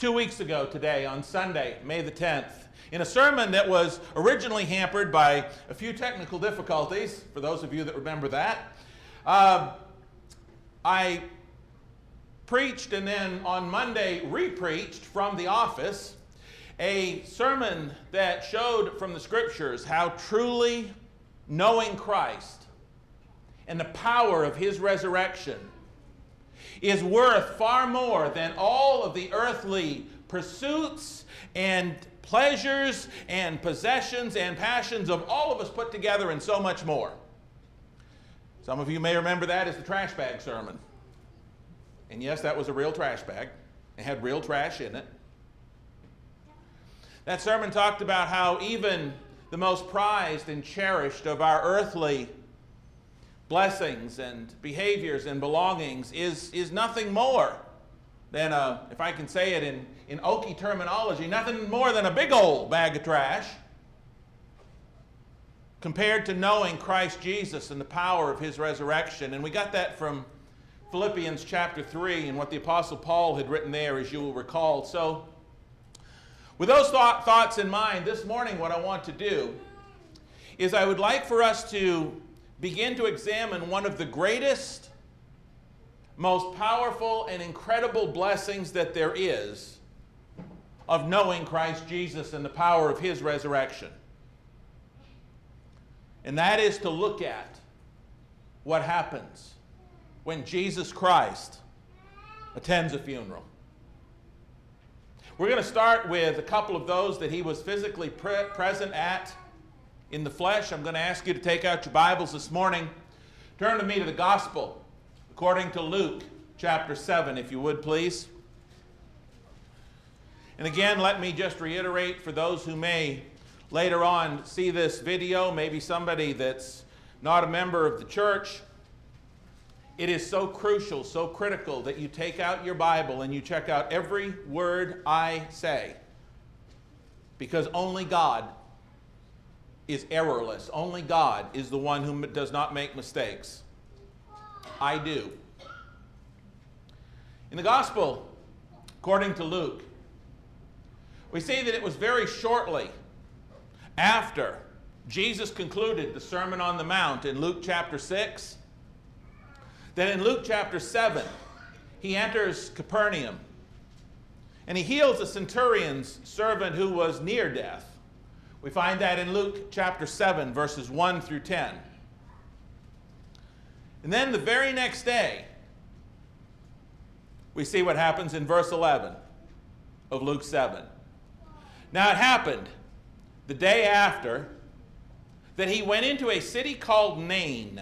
two weeks ago today on Sunday, May the 10th, in a sermon that was originally hampered by a few technical difficulties, for those of you that remember that. Uh, I preached and then on Monday repreached from the office a sermon that showed from the scriptures how truly knowing Christ and the power of his resurrection is worth far more than all of the earthly pursuits and pleasures and possessions and passions of all of us put together and so much more. Some of you may remember that as the trash bag sermon. And yes, that was a real trash bag. It had real trash in it. That sermon talked about how even the most prized and cherished of our earthly blessings and behaviors and belongings is, is nothing more than a, if I can say it in, in Okie terminology, nothing more than a big old bag of trash compared to knowing Christ Jesus and the power of his resurrection. And we got that from Philippians chapter 3 and what the Apostle Paul had written there, as you will recall. So, with those thought, thoughts in mind, this morning what I want to do is I would like for us to begin to examine one of the greatest, most powerful, and incredible blessings that there is of knowing Christ Jesus and the power of his resurrection. And that is to look at what happens when Jesus Christ attends a funeral. We're going to start with a couple of those that he was physically pre- present at in the flesh. I'm going to ask you to take out your Bibles this morning. Turn to me to the Gospel according to Luke chapter 7, if you would please. And again, let me just reiterate for those who may later on see this video, maybe somebody that's not a member of the church. It is so crucial, so critical that you take out your Bible and you check out every word I say. Because only God is errorless. Only God is the one who does not make mistakes. I do. In the Gospel, according to Luke, we see that it was very shortly after Jesus concluded the Sermon on the Mount in Luke chapter 6 that in Luke chapter 7 he enters Capernaum and he heals a centurion's servant who was near death. We find that in Luke chapter 7, verses 1 through 10. And then the very next day, we see what happens in verse 11 of Luke 7. Now it happened the day after that he went into a city called Nain,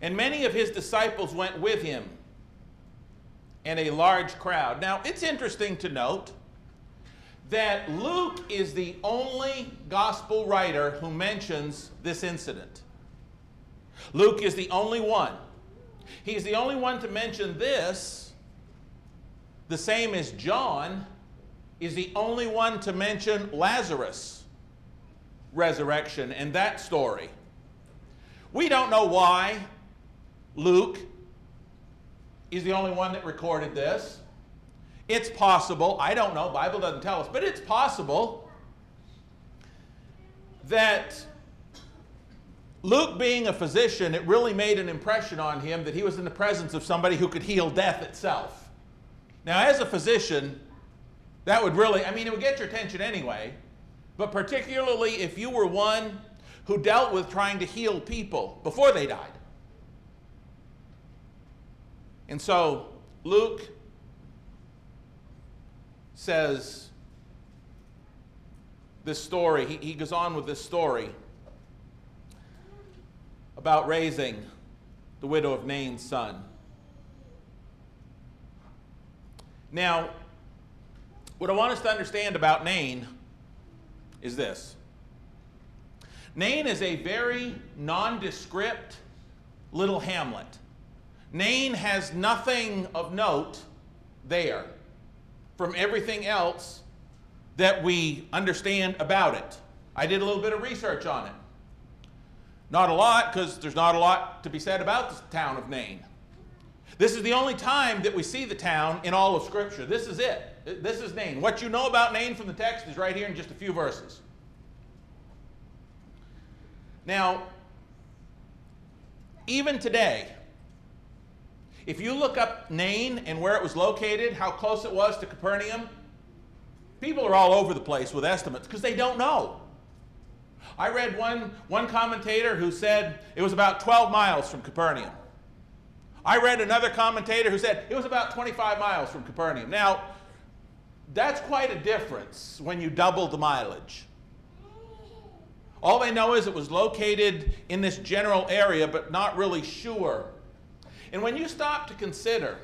and many of his disciples went with him, and a large crowd. Now it's interesting to note that Luke is the only gospel writer who mentions this incident. Luke is the only one. He's the only one to mention this, the same as John is the only one to mention Lazarus' resurrection and that story. We don't know why Luke is the only one that recorded this. It's possible, I don't know, Bible doesn't tell us, but it's possible that Luke being a physician, it really made an impression on him that he was in the presence of somebody who could heal death itself. Now, as a physician, that would really, I mean, it would get your attention anyway, but particularly if you were one who dealt with trying to heal people before they died. And so, Luke says this story, he, he goes on with this story about raising the widow of Nain's son. Now, what I want us to understand about Nain is this Nain is a very nondescript little hamlet. Nain has nothing of note there from everything else that we understand about it. I did a little bit of research on it. Not a lot, because there's not a lot to be said about the town of Nain. This is the only time that we see the town in all of Scripture. This is it. This is Nain. What you know about Nain from the text is right here in just a few verses. Now, even today, if you look up Nain and where it was located, how close it was to Capernaum, people are all over the place with estimates because they don't know. I read one, one commentator who said it was about 12 miles from Capernaum. I read another commentator who said it was about 25 miles from Capernaum. Now, that's quite a difference when you double the mileage. All they know is it was located in this general area, but not really sure. And when you stop to consider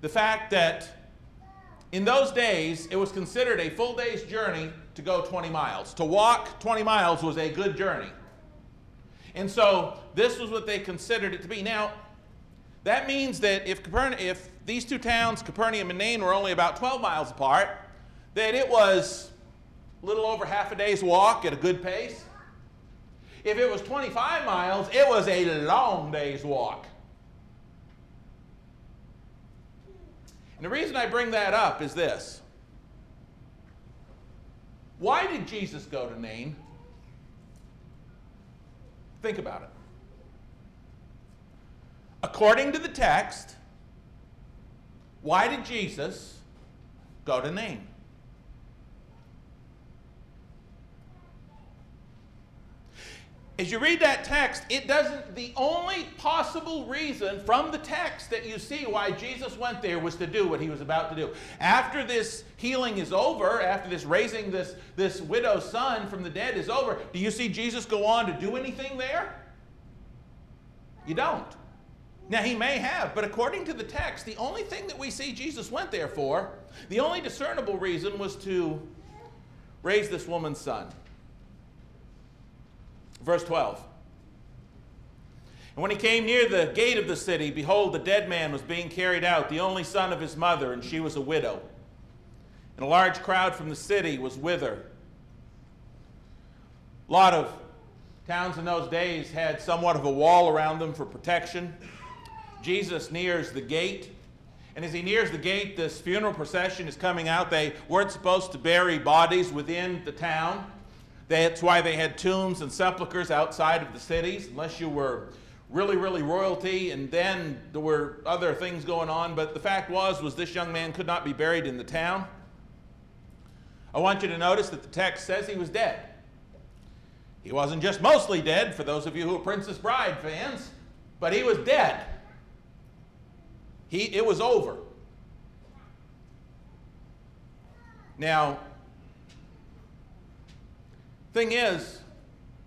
the fact that in those days it was considered a full day's journey to go 20 miles, to walk 20 miles was a good journey. And so this was what they considered it to be. Now, that means that if, if these two towns, Capernaum and Nain, were only about 12 miles apart, that it was a little over half a day's walk at a good pace. If it was 25 miles, it was a long day's walk. And the reason I bring that up is this. Why did Jesus go to Nain? Think about it. According to the text, why did Jesus go to Nain? As you read that text, it doesn't, the only possible reason from the text that you see why Jesus went there was to do what he was about to do. After this healing is over, after this raising this, this widow's son from the dead is over, do you see Jesus go on to do anything there? You don't. Now, he may have, but according to the text, the only thing that we see Jesus went there for, the only discernible reason was to raise this woman's son. Verse 12. And when he came near the gate of the city, behold, the dead man was being carried out, the only son of his mother, and she was a widow. And a large crowd from the city was with her. A lot of towns in those days had somewhat of a wall around them for protection. Jesus nears the gate. And as he nears the gate, this funeral procession is coming out. They weren't supposed to bury bodies within the town. That's why they had tombs and sepulchres outside of the cities, unless you were really, really royalty, and then there were other things going on. But the fact was, was this young man could not be buried in the town. I want you to notice that the text says he was dead. He wasn't just mostly dead, for those of you who are Princess Bride fans, but he was dead. He, it was over. Now, Thing is,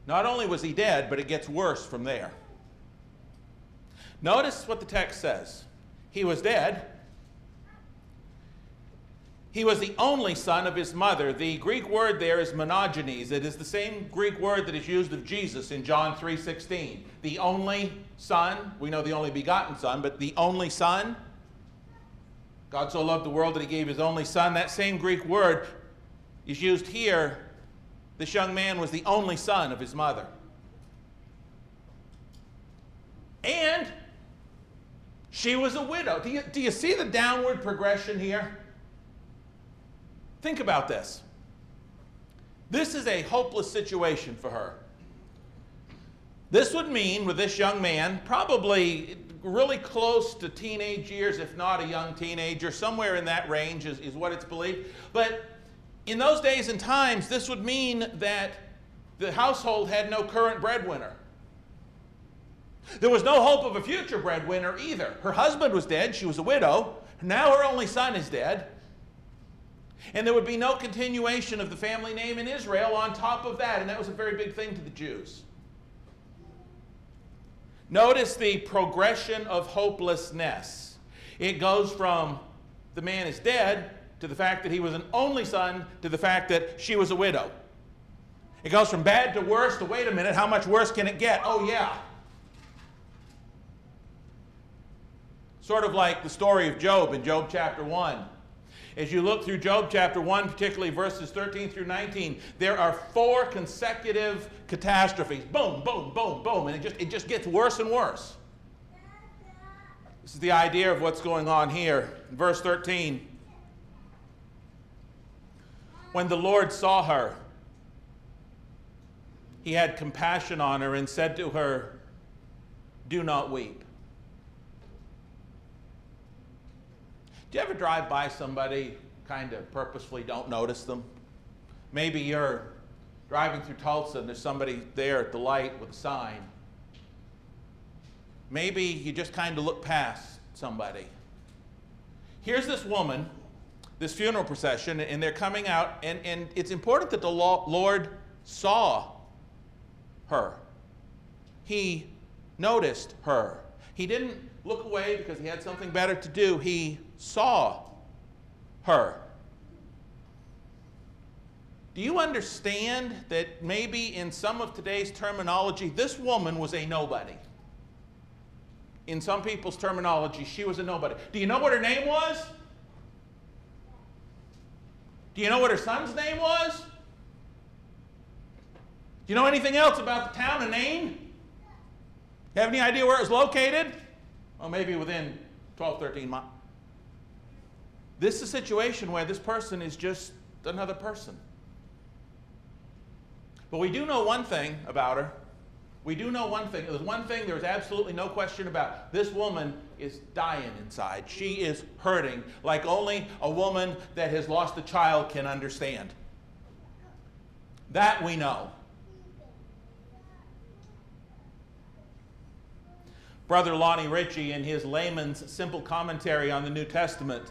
not only was he dead, but it gets worse from there. Notice what the text says. He was dead. He was the only son of his mother. The Greek word there is monogenes. It is the same Greek word that is used of Jesus in John 3:16. The only son, we know the only begotten son, but the only son. God so loved the world that he gave his only son. That same Greek word is used here this young man was the only son of his mother. And she was a widow. Do you, do you see the downward progression here? Think about this. This is a hopeless situation for her. This would mean, with this young man, probably really close to teenage years, if not a young teenager, somewhere in that range is, is what it's believed. But in those days and times, this would mean that the household had no current breadwinner. There was no hope of a future breadwinner either. Her husband was dead, she was a widow. Now her only son is dead. And there would be no continuation of the family name in Israel on top of that, and that was a very big thing to the Jews. Notice the progression of hopelessness. It goes from the man is dead to the fact that he was an only son to the fact that she was a widow. It goes from bad to worse to wait a minute, how much worse can it get? Oh, yeah. Sort of like the story of Job in Job chapter 1. As you look through Job chapter 1, particularly verses 13 through 19, there are four consecutive catastrophes. Boom, boom, boom, boom. And it just, it just gets worse and worse. This is the idea of what's going on here. In verse 13. When the Lord saw her, he had compassion on her and said to her, Do not weep. Do you ever drive by somebody, kind of purposefully don't notice them? Maybe you're driving through Tulsa and there's somebody there at the light with a sign. Maybe you just kind of look past somebody. Here's this woman, this funeral procession, and they're coming out, and, and it's important that the Lord saw her. He noticed her. He didn't look away because he had something better to do. He saw her. Do you understand that maybe in some of today's terminology, this woman was a nobody? In some people's terminology, she was a nobody. Do you know what her name was? Do you know what her son's name was? Do you know anything else about the town of Nain? Have any idea where it was located? Well, maybe within 12, 13 miles. This is a situation where this person is just another person. But we do know one thing about her. We do know one thing. There's one thing there's absolutely no question about. This woman is dying inside. She is hurting like only a woman that has lost a child can understand. That we know. Brother Lonnie Ritchie, in his layman's simple commentary on the New Testament,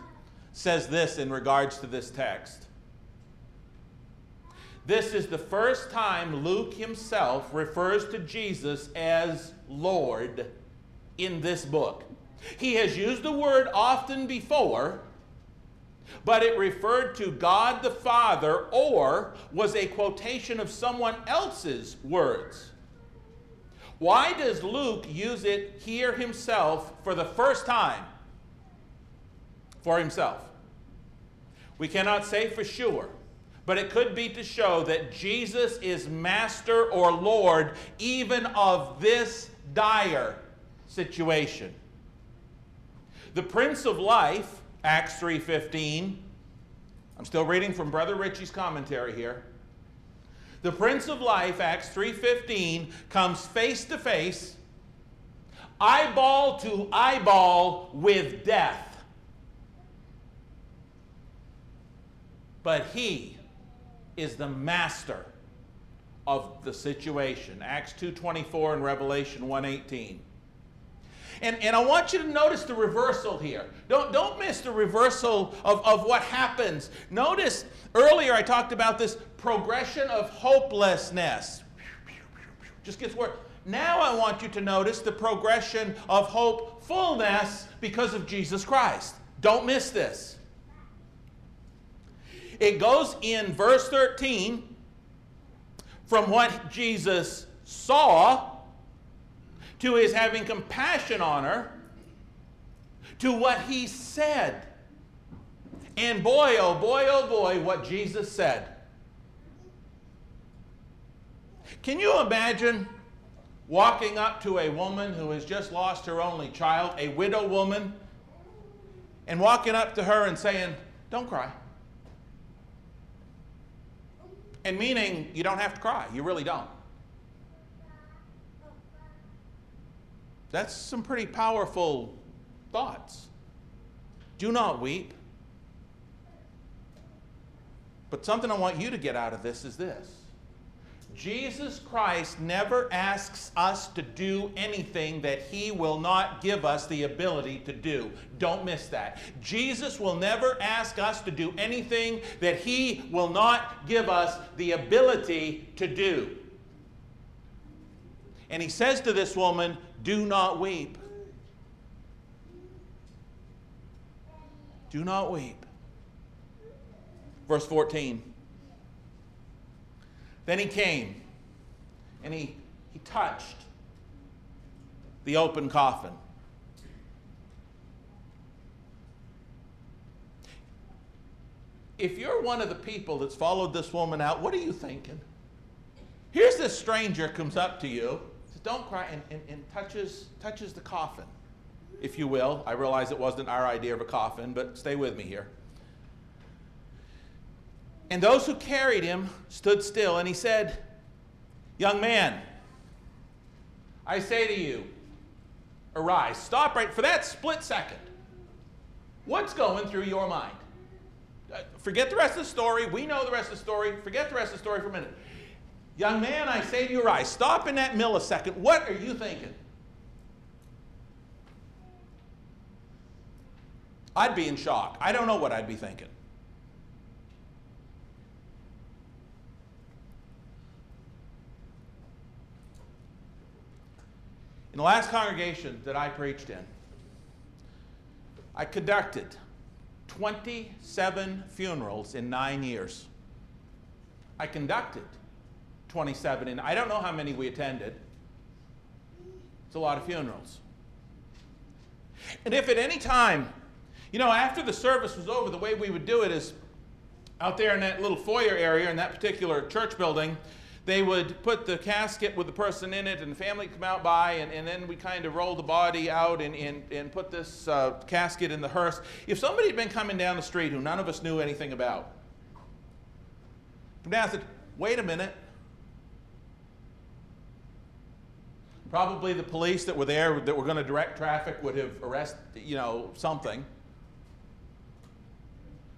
says this in regards to this text. This is the first time Luke himself refers to Jesus as Lord in this book. He has used the word often before, but it referred to God the Father or was a quotation of someone else's words. Why does Luke use it here himself for the first time? For himself. We cannot say for sure, but it could be to show that Jesus is master or Lord even of this dire situation. The Prince of Life, Acts 3:15. I'm still reading from Brother Ritchie's commentary here. The Prince of Life, Acts 3:15, comes face to face, eyeball to eyeball with death. But he is the master of the situation. Acts 2:24 and Revelation 1:18. And, and I want you to notice the reversal here. Don't, don't miss the reversal of, of what happens. Notice earlier I talked about this progression of hopelessness. Just gets worse. Now I want you to notice the progression of hopefulness because of Jesus Christ. Don't miss this. It goes in verse 13 from what Jesus saw to his having compassion on her to what he said. And boy, oh boy, oh boy, what Jesus said. Can you imagine walking up to a woman who has just lost her only child, a widow woman, and walking up to her and saying, Don't cry? And meaning you don't have to cry. You really don't. That's some pretty powerful thoughts. Do not weep. But something I want you to get out of this is this Jesus Christ never asks us to do anything that he will not give us the ability to do. Don't miss that. Jesus will never ask us to do anything that he will not give us the ability to do. And he says to this woman, Do not weep. Do not weep. Verse 14. Then he came and he, he touched the open coffin. If you're one of the people that's followed this woman out, what are you thinking? Here's this stranger comes up to you, says, Don't cry, and, and, and touches, touches the coffin. if you will. I realize it wasn't our idea of a coffin, but stay with me here. And those who carried him stood still, and he said, Young man, I say to you, arise. Stop right for that split second. What's going through your mind? Uh, forget the rest of the story. We know the rest of the story. Forget the rest of the story for a minute. Young man, I say to you, arise. Stop in that millisecond. What are you thinking? I'd be in shock. I don't know what I'd be thinking. In the last congregation that I preached in, I conducted 27 funerals in nine years. I conducted 27, and I don't know how many we attended. It's a lot of funerals. And if at any time, you know, after the service was over, the way we would do it is out there in that little foyer area in that particular church building, they would put the casket with the person in it, and the family come out by, and, and then we kind of roll the body out and, and, and put this uh, casket in the hearse. If somebody had been coming down the street who none of us knew anything about, come down and said, wait a minute. Probably the police that were there that were going to direct traffic would have arrested, you know, something.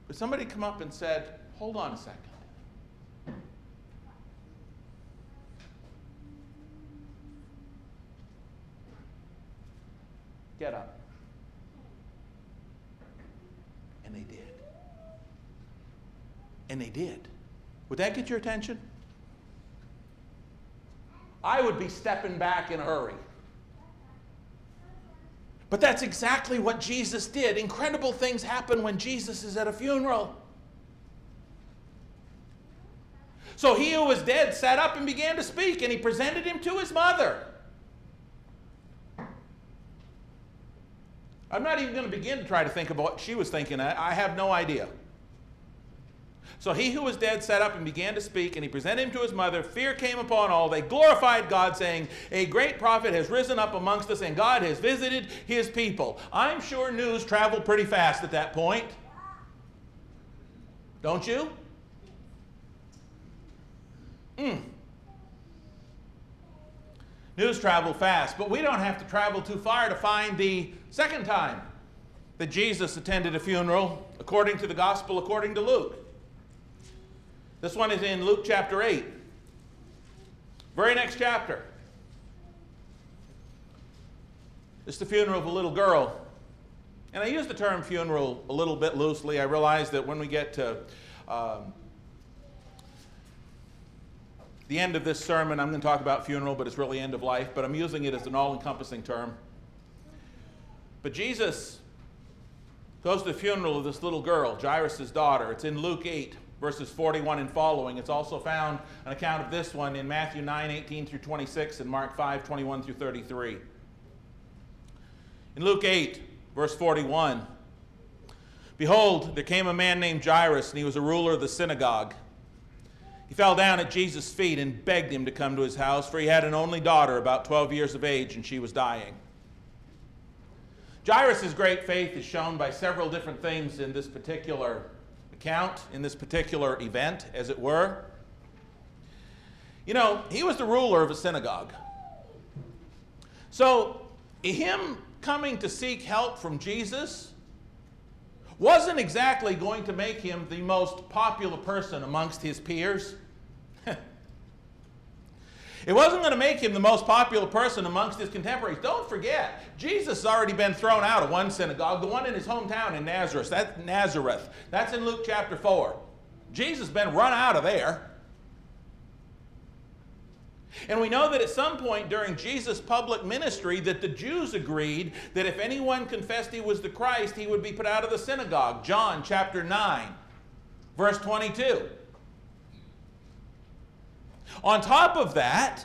But somebody come up and said, hold on a second. Get up. And they did. And they did. Would that get your attention? I would be stepping back in a hurry. But that's exactly what Jesus did. Incredible things happen when Jesus is at a funeral. So he who was dead sat up and began to speak, and he presented him to his mother. I'm not even going to begin to try to think of what she was thinking. I, have no idea. So he who was dead sat up and began to speak, and he presented him to his mother. Fear came upon all. They glorified God, saying, A great prophet has risen up amongst us, and God has visited his people. I'm sure news traveled pretty fast at that point. Don't you? Hmm. News travel fast, but we don't have to travel too far to find the second time that Jesus attended a funeral according to the gospel according to Luke. This one is in Luke chapter 8. Very next chapter. It's the funeral of a little girl. And I use the term funeral a little bit loosely. I realize that when we get to um, the end of this sermon, I'm going to talk about funeral, but it's really end of life, but I'm using it as an all encompassing term. But Jesus goes to the funeral of this little girl, Jairus' daughter. It's in Luke 8, verses 41 and following. It's also found an account of this one in Matthew 9, 18 through 26, and Mark 5, 21 through 33. In Luke 8, verse 41, Behold, there came a man named Jairus, and he was a ruler of the synagogue. He fell down at Jesus' feet and begged him to come to his house, for he had an only daughter, about 12 years of age, and she was dying. Jairus' great faith is shown by several different things in this particular account, in this particular event, as it were. You know, he was the ruler of a synagogue. So, him coming to seek help from Jesus wasn't exactly going to make him the most popular person amongst his peers. It wasn't going to make him the most popular person amongst his contemporaries. Don't forget, Jesus has already been thrown out of one synagogue, the one in his hometown in Nazareth. That's Nazareth. That's in Luke chapter 4. Jesus has been run out of there. And we know that at some point during Jesus' public ministry that the Jews agreed that if anyone confessed he was the Christ, he would be put out of the synagogue. John chapter 9, verse 22. On top of that,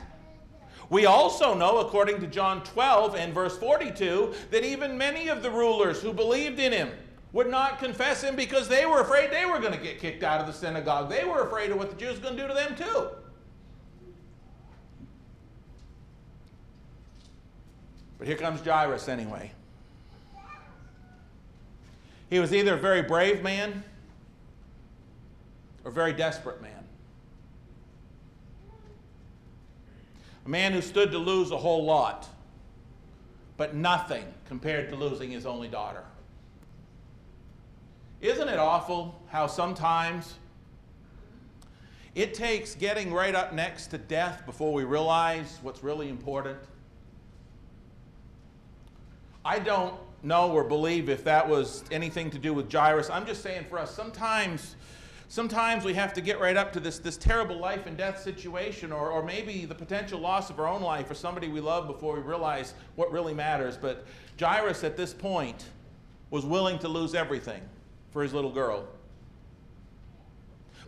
we also know, according to John 12 and verse 42, that even many of the rulers who believed in him would not confess him because they were afraid they were going to get kicked out of the synagogue. They were afraid of what the Jews were going to do to them too. But here comes Jairus anyway. He was either a very brave man or a very desperate man. A man who stood to lose a whole lot, but nothing compared to losing his only daughter. Isn't it awful how sometimes it takes getting right up next to death before we realize what's really important? I don't know or believe if that was anything to do with Jairus. I'm just saying for us, sometimes sometimes we have to get right up to this, this terrible life and death situation, or, or maybe the potential loss of our own life or somebody we love before we realize what really matters. But Jairus at this point was willing to lose everything for his little girl.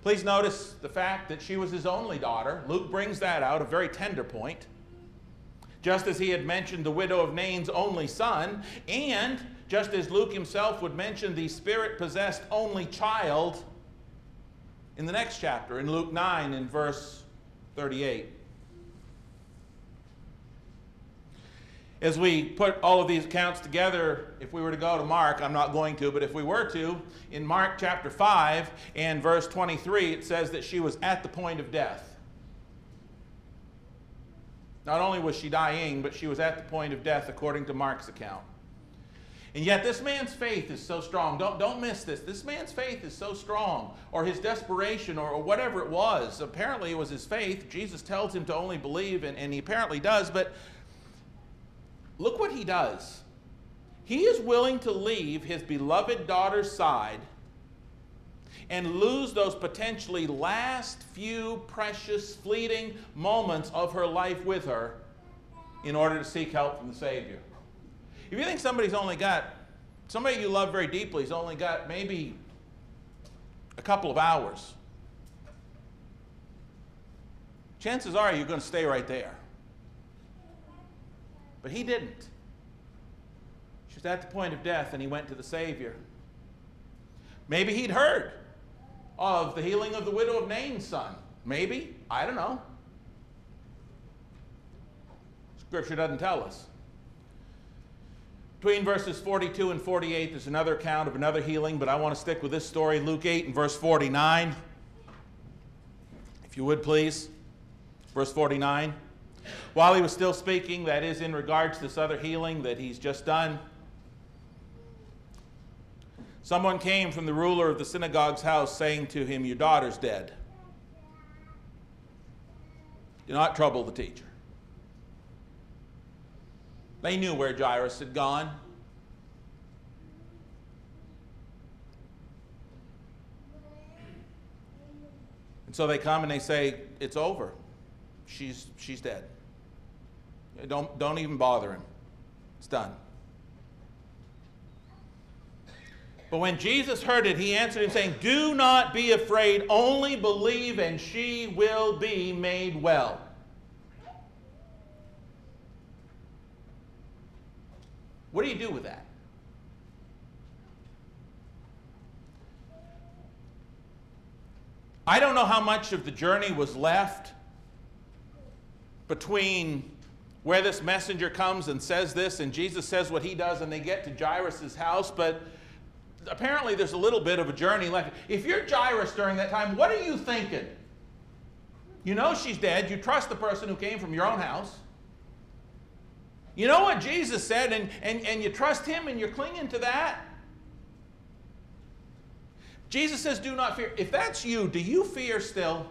Please notice the fact that she was his only daughter. Luke brings that out, a very tender point. Just as he had mentioned the widow of Nain's only son, and just as Luke himself would mention the spirit possessed only child in the next chapter, in Luke 9, in verse 38. As we put all of these accounts together, if we were to go to Mark, I'm not going to, but if we were to, in Mark chapter 5 and verse 23, it says that she was at the point of death. Not only was she dying, but she was at the point of death according to Mark's account. And yet, this man's faith is so strong. Don't, don't miss this. This man's faith is so strong, or his desperation, or, or whatever it was. Apparently, it was his faith. Jesus tells him to only believe, and, and he apparently does. But look what he does. He is willing to leave his beloved daughter's side and lose those potentially last few precious, fleeting moments of her life with her in order to seek help from the Savior. If you think somebody's only got, somebody you love very deeply has only got maybe a couple of hours, chances are you're going to stay right there. But he didn't. She was at the point of death and he went to the Savior. Maybe he'd heard of the healing of the widow of Nain's son. Maybe. I don't know. Scripture doesn't tell us. Between verses 42 and 48, there's another account of another healing, but I want to stick with this story, Luke 8 and verse 49. If you would please. Verse 49. While he was still speaking, that is in regards to this other healing that he's just done, someone came from the ruler of the synagogue's house saying to him, Your daughter's dead. Do not trouble the teacher. They knew where Jairus had gone. And so they come and they say, It's over. She's, she's dead. Don't, don't even bother him. It's done. But when Jesus heard it, he answered him, saying, Do not be afraid, only believe, and she will be made well. What do you do with that? I don't know how much of the journey was left between where this messenger comes and says this and Jesus says what he does and they get to Jairus' house, but apparently there's a little bit of a journey left. If you're Jairus during that time, what are you thinking? You know she's dead. You trust the person who came from your own house. You know what Jesus said, and, and, and you trust him and you're clinging to that? Jesus says, Do not fear. If that's you, do you fear still?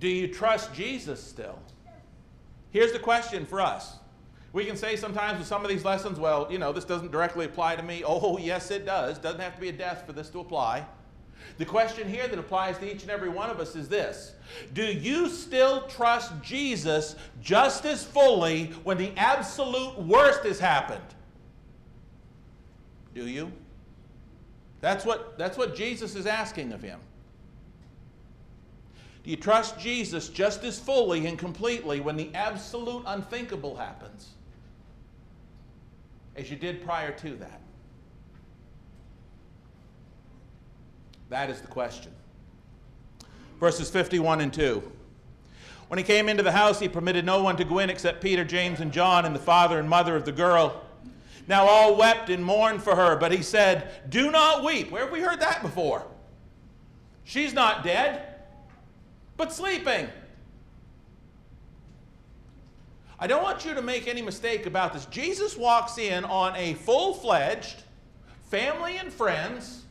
Do you trust Jesus still? Here's the question for us we can say sometimes with some of these lessons, well, you know, this doesn't directly apply to me. Oh, yes, it does. Doesn't have to be a death for this to apply. The question here that applies to each and every one of us is this Do you still trust Jesus just as fully when the absolute worst has happened? Do you? That's what, that's what Jesus is asking of him. Do you trust Jesus just as fully and completely when the absolute unthinkable happens? as you did prior to that? That is the question. verses 51 and 2. When he came into the house, he permitted no one to go in except Peter, James, and John, and the father and mother of the girl. Now all wept and mourned for her, but he said, Do not weep. Where have we heard that before? She's not dead, but sleeping. I don't want you to make any mistake about this. Jesus walks in on a full fledged family and friends,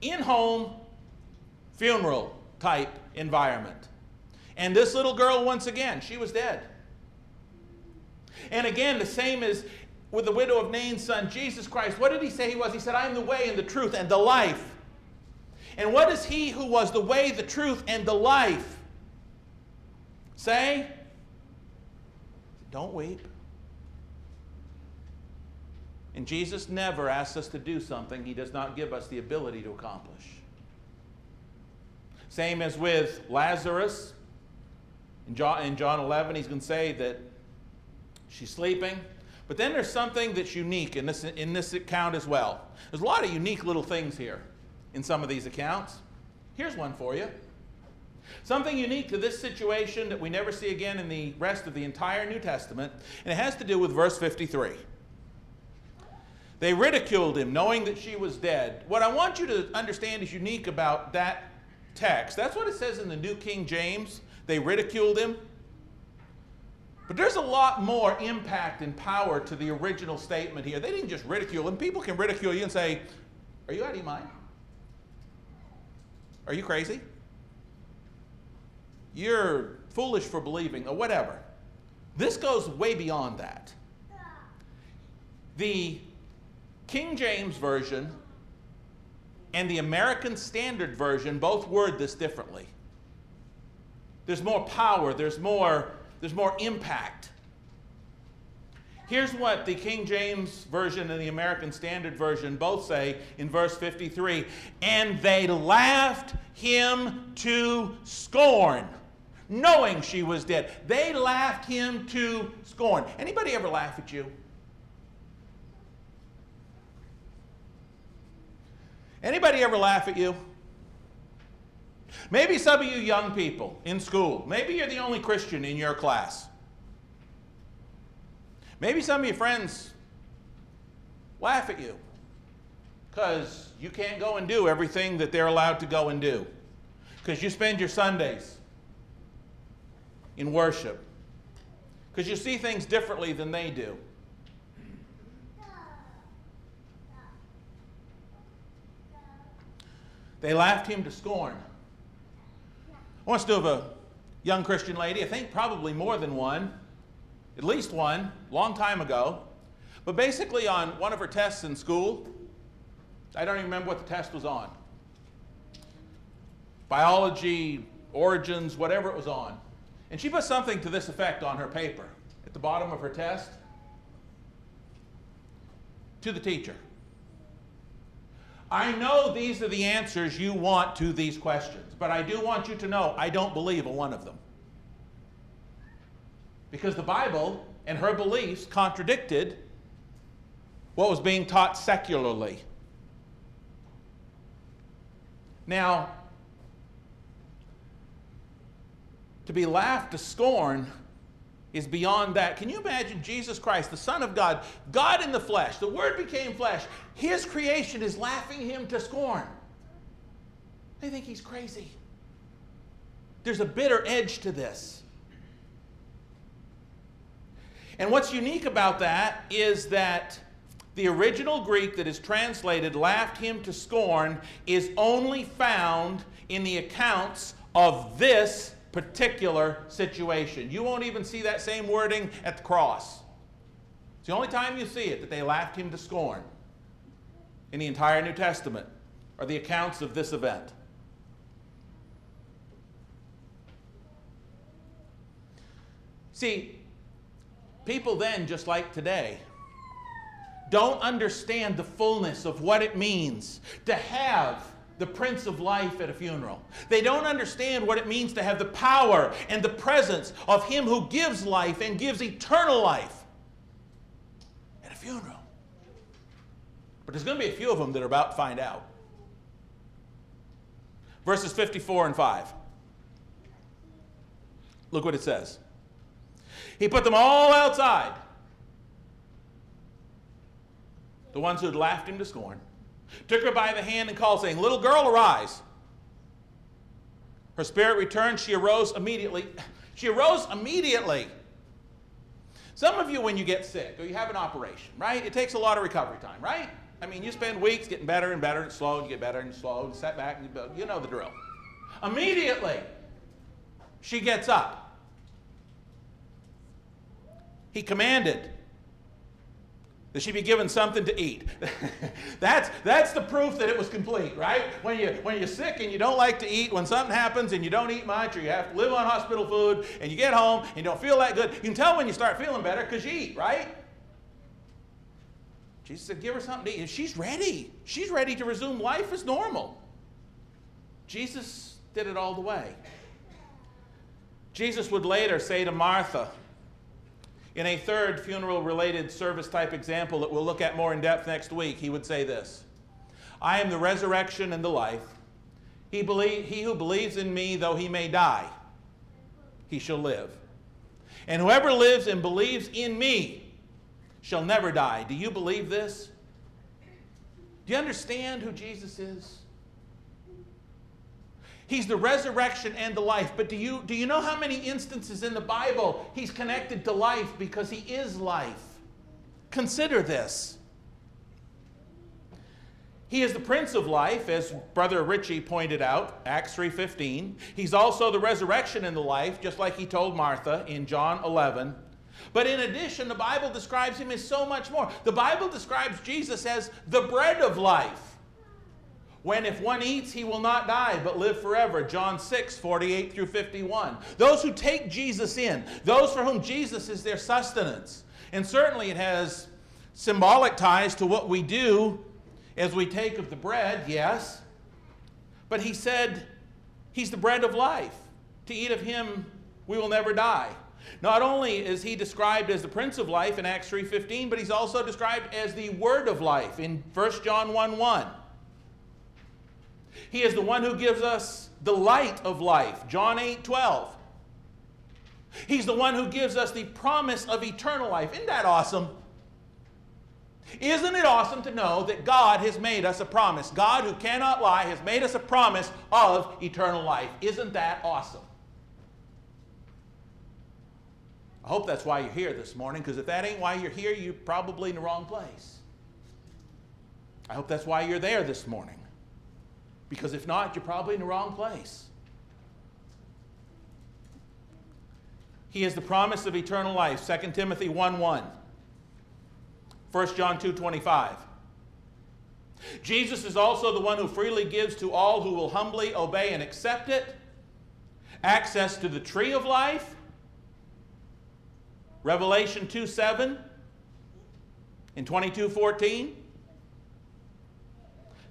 in home, funeral type environment. And this little girl, once again, she was dead. And again, the same as with the widow of Nain's son, Jesus Christ. What did he say he was? He said, I am the way and the truth and the life. And what does he who was the way, the truth, and the life say? Don't weep. And Jesus never asks us to do something he does not give us the ability to accomplish. Same as with Lazarus. In John, in John 11, he's going to say that she's sleeping. But then there's something that's unique in this, in this account as well. There's a lot of unique little things here in some of these accounts. Here's one for you. Something unique to this situation that we never see again in the rest of the entire New Testament, and it has to do with verse 53. They ridiculed him, knowing that she was dead. What I want you to understand is unique about that text. That's what it says in the New King James. They ridiculed him. But there's a lot more impact and power to the original statement here. They didn't just ridicule him. People can ridicule you and say, Are you out of your mind? Are you crazy? You're foolish for believing, or whatever. This goes way beyond that. The King James Version and the American Standard Version both word this differently. There's more power, there's more there's more impact. Here's what the King James Version and the American Standard Version both say in verse 53 And they laughed him to scorn, knowing she was dead. They laughed him to scorn. Anybody ever laugh at you? Anybody ever laugh at you? Maybe some of you young people in school, maybe you're the only Christian in your class. Maybe some of your friends laugh at you because you can't go and do everything that they're allowed to go and do. Because you spend your Sundays in worship. Because you see things differently than they do. They laughed him to scorn. I want to of a young Christian lady, I think probably more than one, at least one, long time ago. But basically, on one of her tests in school, I don't even remember what the test was on biology, origins, whatever it was on. And she put something to this effect on her paper at the bottom of her test to the teacher. I know these are the answers you want to these questions, but I do want you to know I don't believe a one of them. Because the Bible and her beliefs contradicted what was being taught secularly. Now, to be laughed to scorn is beyond that. Can you imagine Jesus Christ, the Son of God, God in the flesh, the Word became flesh, His creation is laughing Him to scorn? They think He's crazy. There's a bitter edge to this. And what's unique about that is that the original Greek that is translated laughed him to scorn is only found in the accounts of this particular situation. You won't even see that same wording at the cross. It's the only time you see it that they laughed him to scorn in the entire New Testament are the accounts of this event. See, people then, just like today, don't understand the fullness of what it means to have the Prince of Life at a funeral. They don't understand what it means to have the power and the presence of Him who gives life and gives eternal life at a funeral. But there's going to be a few of them that are about to find out. verses 54 and 5. Look what it says. He put them all outside. The ones who had laughed him to scorn. Took her by the hand and called, saying, Little girl, arise. Her spirit returned. She arose immediately. She arose immediately. Some of you, when you get sick or you have an operation, right, it takes a lot of recovery time, right? I mean, you spend weeks getting better and better and slow, and you get better and slow, and set back, and you, you know the drill. Immediately, she gets up. He commanded that she be given something to eat. that's, that's the proof that it was complete, right? When, you, when you're sick and you don't like to eat, when something happens and you don't eat much, or you have to live on hospital food, and you get home and you don't feel that good, you can tell when you start feeling better because you eat, right? Jesus said, Give her something to eat. And she's ready. She's ready to resume life as normal. Jesus did it all the way. Jesus would later say to Martha, in a third funeral related service type example that we'll look at more in depth next week, he would say this I am the resurrection and the life. He, believe, he who believes in me, though he may die, he shall live. And whoever lives and believes in me shall never die. Do you believe this? Do you understand who Jesus is? He's the resurrection and the life. But do you, do you know how many instances in the Bible he's connected to life because he is life? Consider this. He is the prince of life as brother Richie pointed out, Acts 3:15. He's also the resurrection and the life just like he told Martha in John 11. But in addition, the Bible describes him as so much more. The Bible describes Jesus as the bread of life when if one eats, he will not die, but live forever. John 6, 48 through 51. Those who take Jesus in, those for whom Jesus is their sustenance. And certainly it has symbolic ties to what we do as we take of the bread, yes. But he said, He's the bread of life. To eat of him, we will never die. Not only is he described as the prince of life in Acts 3:15, but he's also described as the word of life in 1 John 1 1. He is the one who gives us the light of life. John 8 12. He's the one who gives us the promise of eternal life. Isn't that awesome? Isn't it awesome to know that God has made us a promise? God, who cannot lie, has made us a promise of eternal life. Isn't that awesome? I hope that's why you're here this morning, because if that ain't why you're here, you're probably in the wrong place. I hope that's why you're there this morning. Because if not, you're probably in the wrong place. He is the promise of eternal life, 2 Timothy 1 1. 1 John 2 25. Jesus is also the one who freely gives to all who will humbly obey and accept it access to the tree of life. Revelation 2 7 in 22 14.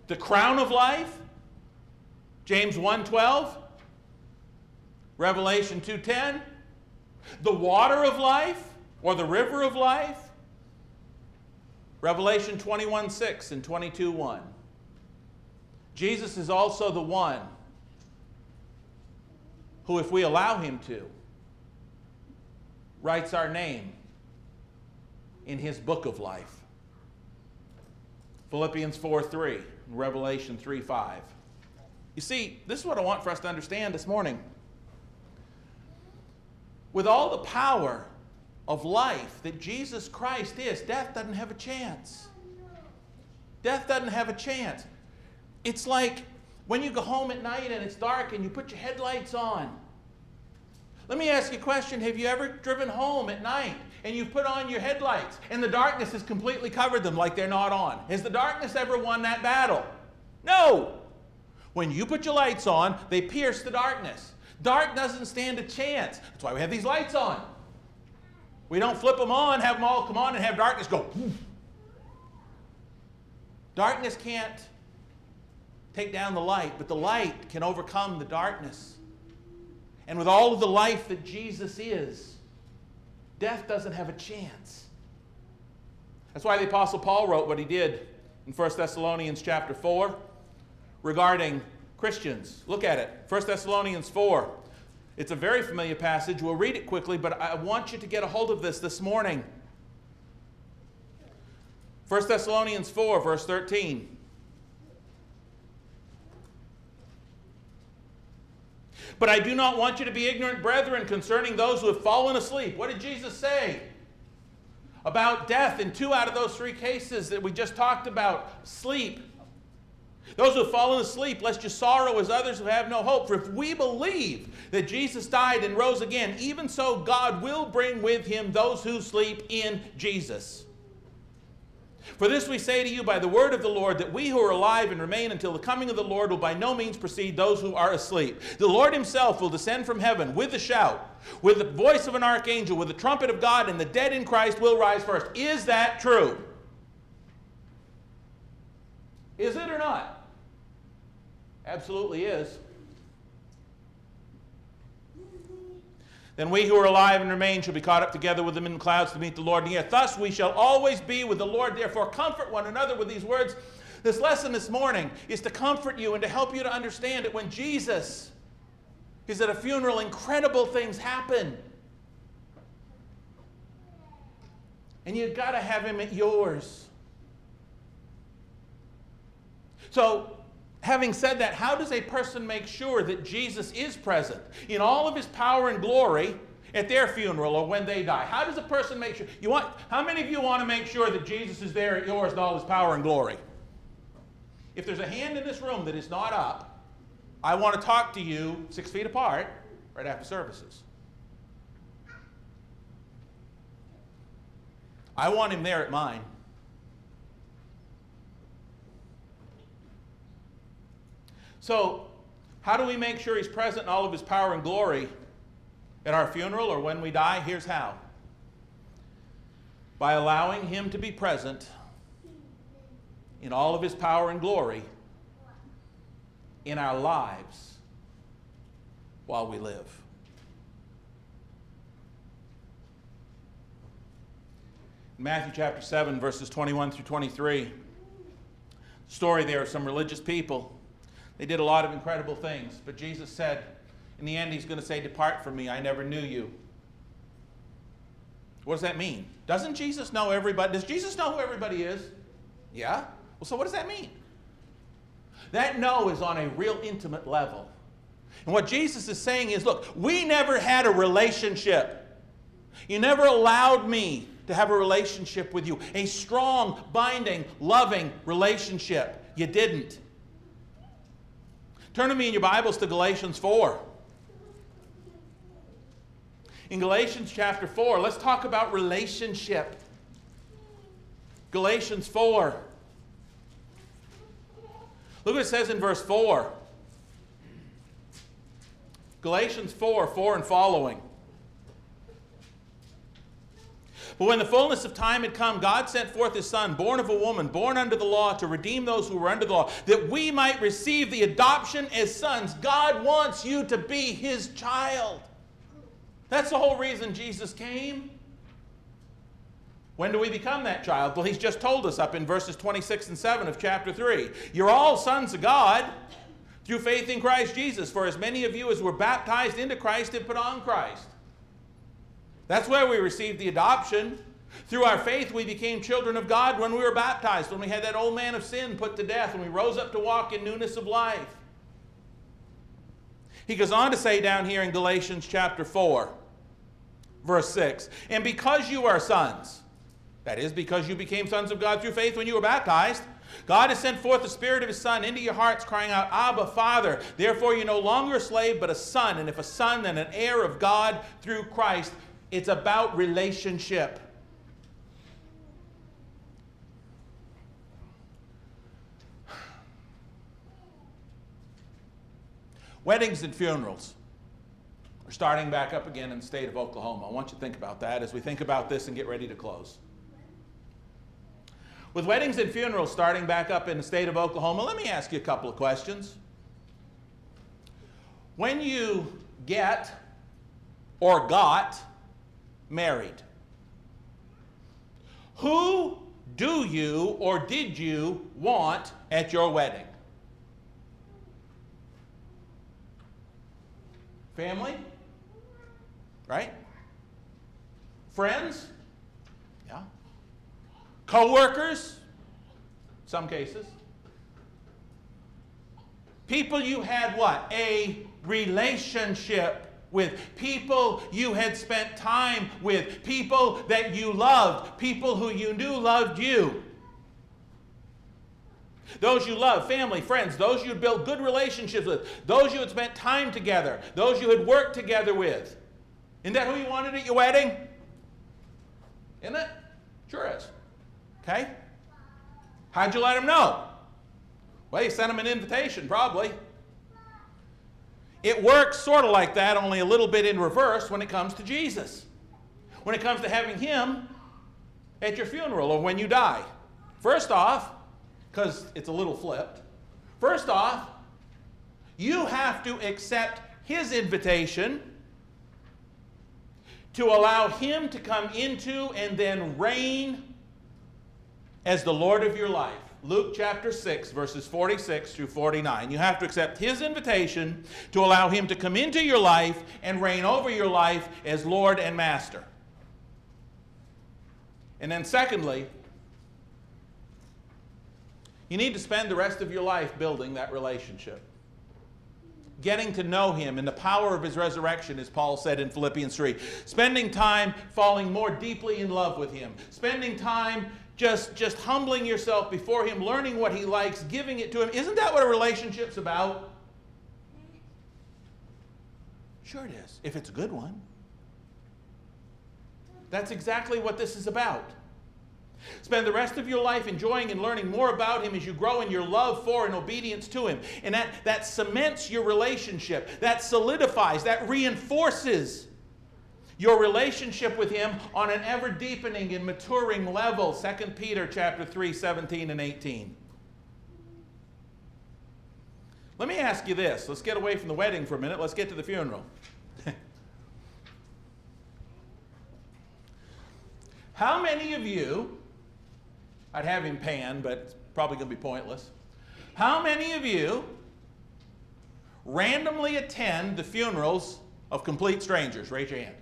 The crown of life. James 1:12, Revelation 2:10, the water of life or the river of life, Revelation 21:6 and 22:1. Jesus is also the one who, if we allow him to, writes our name in his book of life. Philippians 4 3, Revelation 3 5. You see, this is what I want for us to understand this morning. With all the power of life that Jesus Christ is, death doesn't have a chance. Death doesn't have a chance. It's like when you go home at night and it's dark and you put your headlights on. Let me ask you a question. Have you ever driven home at night and you've put on your headlights and the darkness has completely covered them like they're not on? Has the darkness ever won that battle? No. When you put your lights on, they pierce the darkness. Dark doesn't stand a chance. That's why we have these lights on. We don't flip them on, have them all come on, and have darkness go. Darkness can't take down the light, but the light can overcome the darkness. And with all of the life that Jesus is, death doesn't have a chance. That's why the Apostle Paul wrote what he did in 1 Thessalonians chapter 4 regarding Christians, look at it. 1 Thessalonians 4. It's a very familiar passage. We'll read it quickly, but I want you to get a hold of this this morning. 1 Thessalonians 4, verse 13. But I do not want you to be ignorant, brethren, concerning those who have fallen asleep. What did Jesus say? About death in two out of those three cases that we just talked about sleep. Those who have fallen asleep, lest you sorrow as others who have no hope. For if we believe that Jesus died and rose again, even so God will bring with him those who sleep in Jesus. For this we say to you by the word of the Lord, that we who are alive and remain until the coming of the Lord will by no means precede those who are asleep. The Lord himself will descend from heaven with a shout, with the voice of an archangel, with the trumpet of God, and the dead in Christ will rise first. Is that true? Is it or not? Absolutely is. Then we who are alive and remain shall be caught up together with them in the clouds to meet the Lord in the air. Thus we shall always be with the Lord. Therefore, comfort one another with these words. This lesson this morning is to comfort you and to help you to understand that when Jesus is at a funeral, incredible things happen. And you've got to have him at yours. So, Having said that, how does a person make sure that Jesus is present in all of his power and glory at their funeral or when they die? How does a person make sure? You want, how many of you want to make sure that Jesus is there at yours in all his power and glory? If there's a hand in this room that is not up, I want to talk to you six feet apart right after services. I want him there at mine. So, how do we make sure he's present in all of his power and glory at our funeral or when we die? Here's how by allowing him to be present in all of his power and glory in our lives while we live. Matthew chapter 7, verses 21 through 23. Story there of some religious people they did a lot of incredible things, but Jesus said, in the end, he's going to say, Depart from me, I never knew you. What does that mean? Doesn't Jesus know everybody? Does Jesus know who everybody is? Yeah? Well, so what does that mean? That know is on a real intimate level. And what Jesus is saying is look, we never had a relationship. You never allowed me to have a relationship with you, a strong, binding, loving relationship. You didn't. Turn to me in your Bibles to Galatians 4. In Galatians chapter 4, let's talk about relationship. Galatians 4. Look what it says in verse 4. Galatians 4 4 and following. But when the fullness of time had come, God sent forth his Son, born of a woman, born under the law, to redeem those who were under the law, that we might receive the adoption as sons. God wants you to be his child. That's the whole reason Jesus came. When do we become that child? Well, he's just told us up in verses 26 and 7 of chapter 3. You're all sons of God through faith in Christ Jesus. For as many of you as were baptized into Christ have put on Christ. That's where we received the adoption. Through our faith, we became children of God when we were baptized, when we had that old man of sin put to death, and we rose up to walk in newness of life. He goes on to say down here in Galatians chapter 4, verse 6 And because you are sons, that is, because you became sons of God through faith when you were baptized, God has sent forth the Spirit of His Son into your hearts, crying out, Abba, Father. Therefore, you're no longer a slave, but a son. And if a son, then an heir of God through Christ. It's about relationship. Weddings and funerals are starting back up again in the state of Oklahoma. I want you to think about that as we think about this and get ready to close. With weddings and funerals starting back up in the state of Oklahoma, let me ask you a couple of questions. When you get or got married. Who do you or did you want at your wedding? Family? Right? Friends? Yeah. Co-workers? Some cases. People you had what? A relationship with. People you had spent time with. People that you loved. People who you knew loved you. Those you love, family, friends, those you had built good relationships with, those you had spent time together, those you had worked together with. Isn't that who you wanted at your wedding? Isn't it? Sure is. Okay? How'd you let them know? Well, you sent them an invitation, probably. It works sort of like that, only a little bit in reverse when it comes to Jesus. When it comes to having Him at your funeral or when you die. First off, because it's a little flipped, first off, you have to accept His invitation to allow Him to come into and then reign as the Lord of your life. Luke chapter 6, verses 46 through 49. You have to accept his invitation to allow him to come into your life and reign over your life as Lord and Master. And then, secondly, you need to spend the rest of your life building that relationship. Getting to know him and the power of his resurrection, as Paul said in Philippians 3. Spending time falling more deeply in love with him. Spending time just, just humbling yourself before Him, learning what He likes, giving it to Him. Isn't that what a relationship's about? Sure, it is, if it's a good one. That's exactly what this is about. Spend the rest of your life enjoying and learning more about Him as you grow in your love for and obedience to Him. And that, that cements your relationship, that solidifies, that reinforces your relationship with him on an ever deepening and maturing level. 2 peter chapter 3 17 and 18 let me ask you this. Let's get away from the wedding for a minute. Let's get to the funeral. How many of you i'd have him pan but it's probably going to be pointless. How many of you randomly attend the funerals of complete strangers? Raise your hand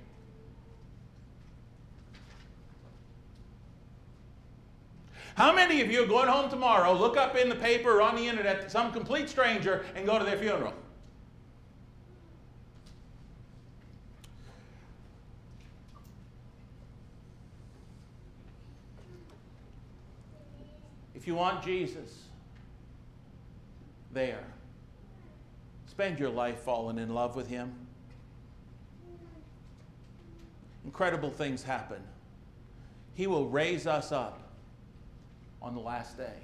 How many of you are going home tomorrow, look up in the paper or on the internet some complete stranger and go to their funeral? If you want Jesus there, spend your life falling in love with Him. Incredible things happen. He will raise us up on the last day.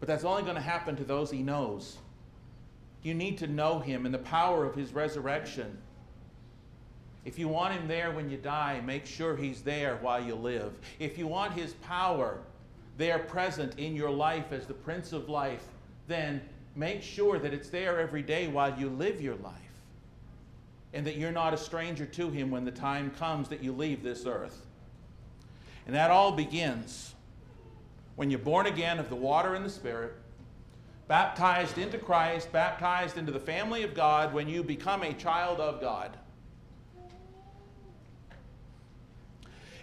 But that's only going to happen to those he knows. You need to know him and the power of his resurrection. If you want him there when you die, make sure he's there while you live. If you want his power there present in your life as the Prince of Life, then make sure that it's there every day while you live your life. And that you're not a stranger to him when the time comes that you leave this earth. And that all begins when you're born again of the water and the Spirit, baptized into Christ, baptized into the family of God, when you become a child of God.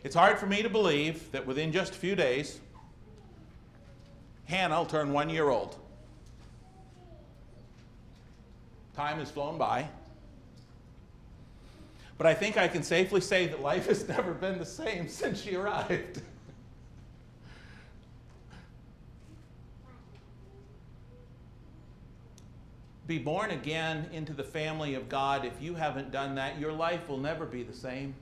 It's hard for me to believe that within just a few days, Hannah will turn one year old. Time has flown by. But I think I can safely say that life has never been the same since she arrived. be born again into the family of God, if you haven't done that, your life will never be the same.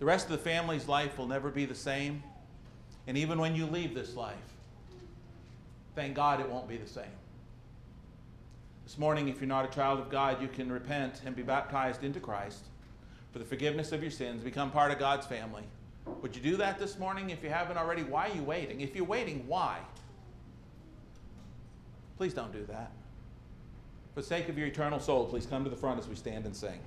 The rest of the family's life will never be the same. And even when you leave this life, thank God it won't be the same. This morning, if you're not a child of God, you can repent and be baptized into Christ for the forgiveness of your sins, become part of God's family. Would you do that this morning? If you haven't already, why are you waiting? If you're waiting, why? Please don't do that. For the sake of your eternal soul, please come to the front as we stand and sing.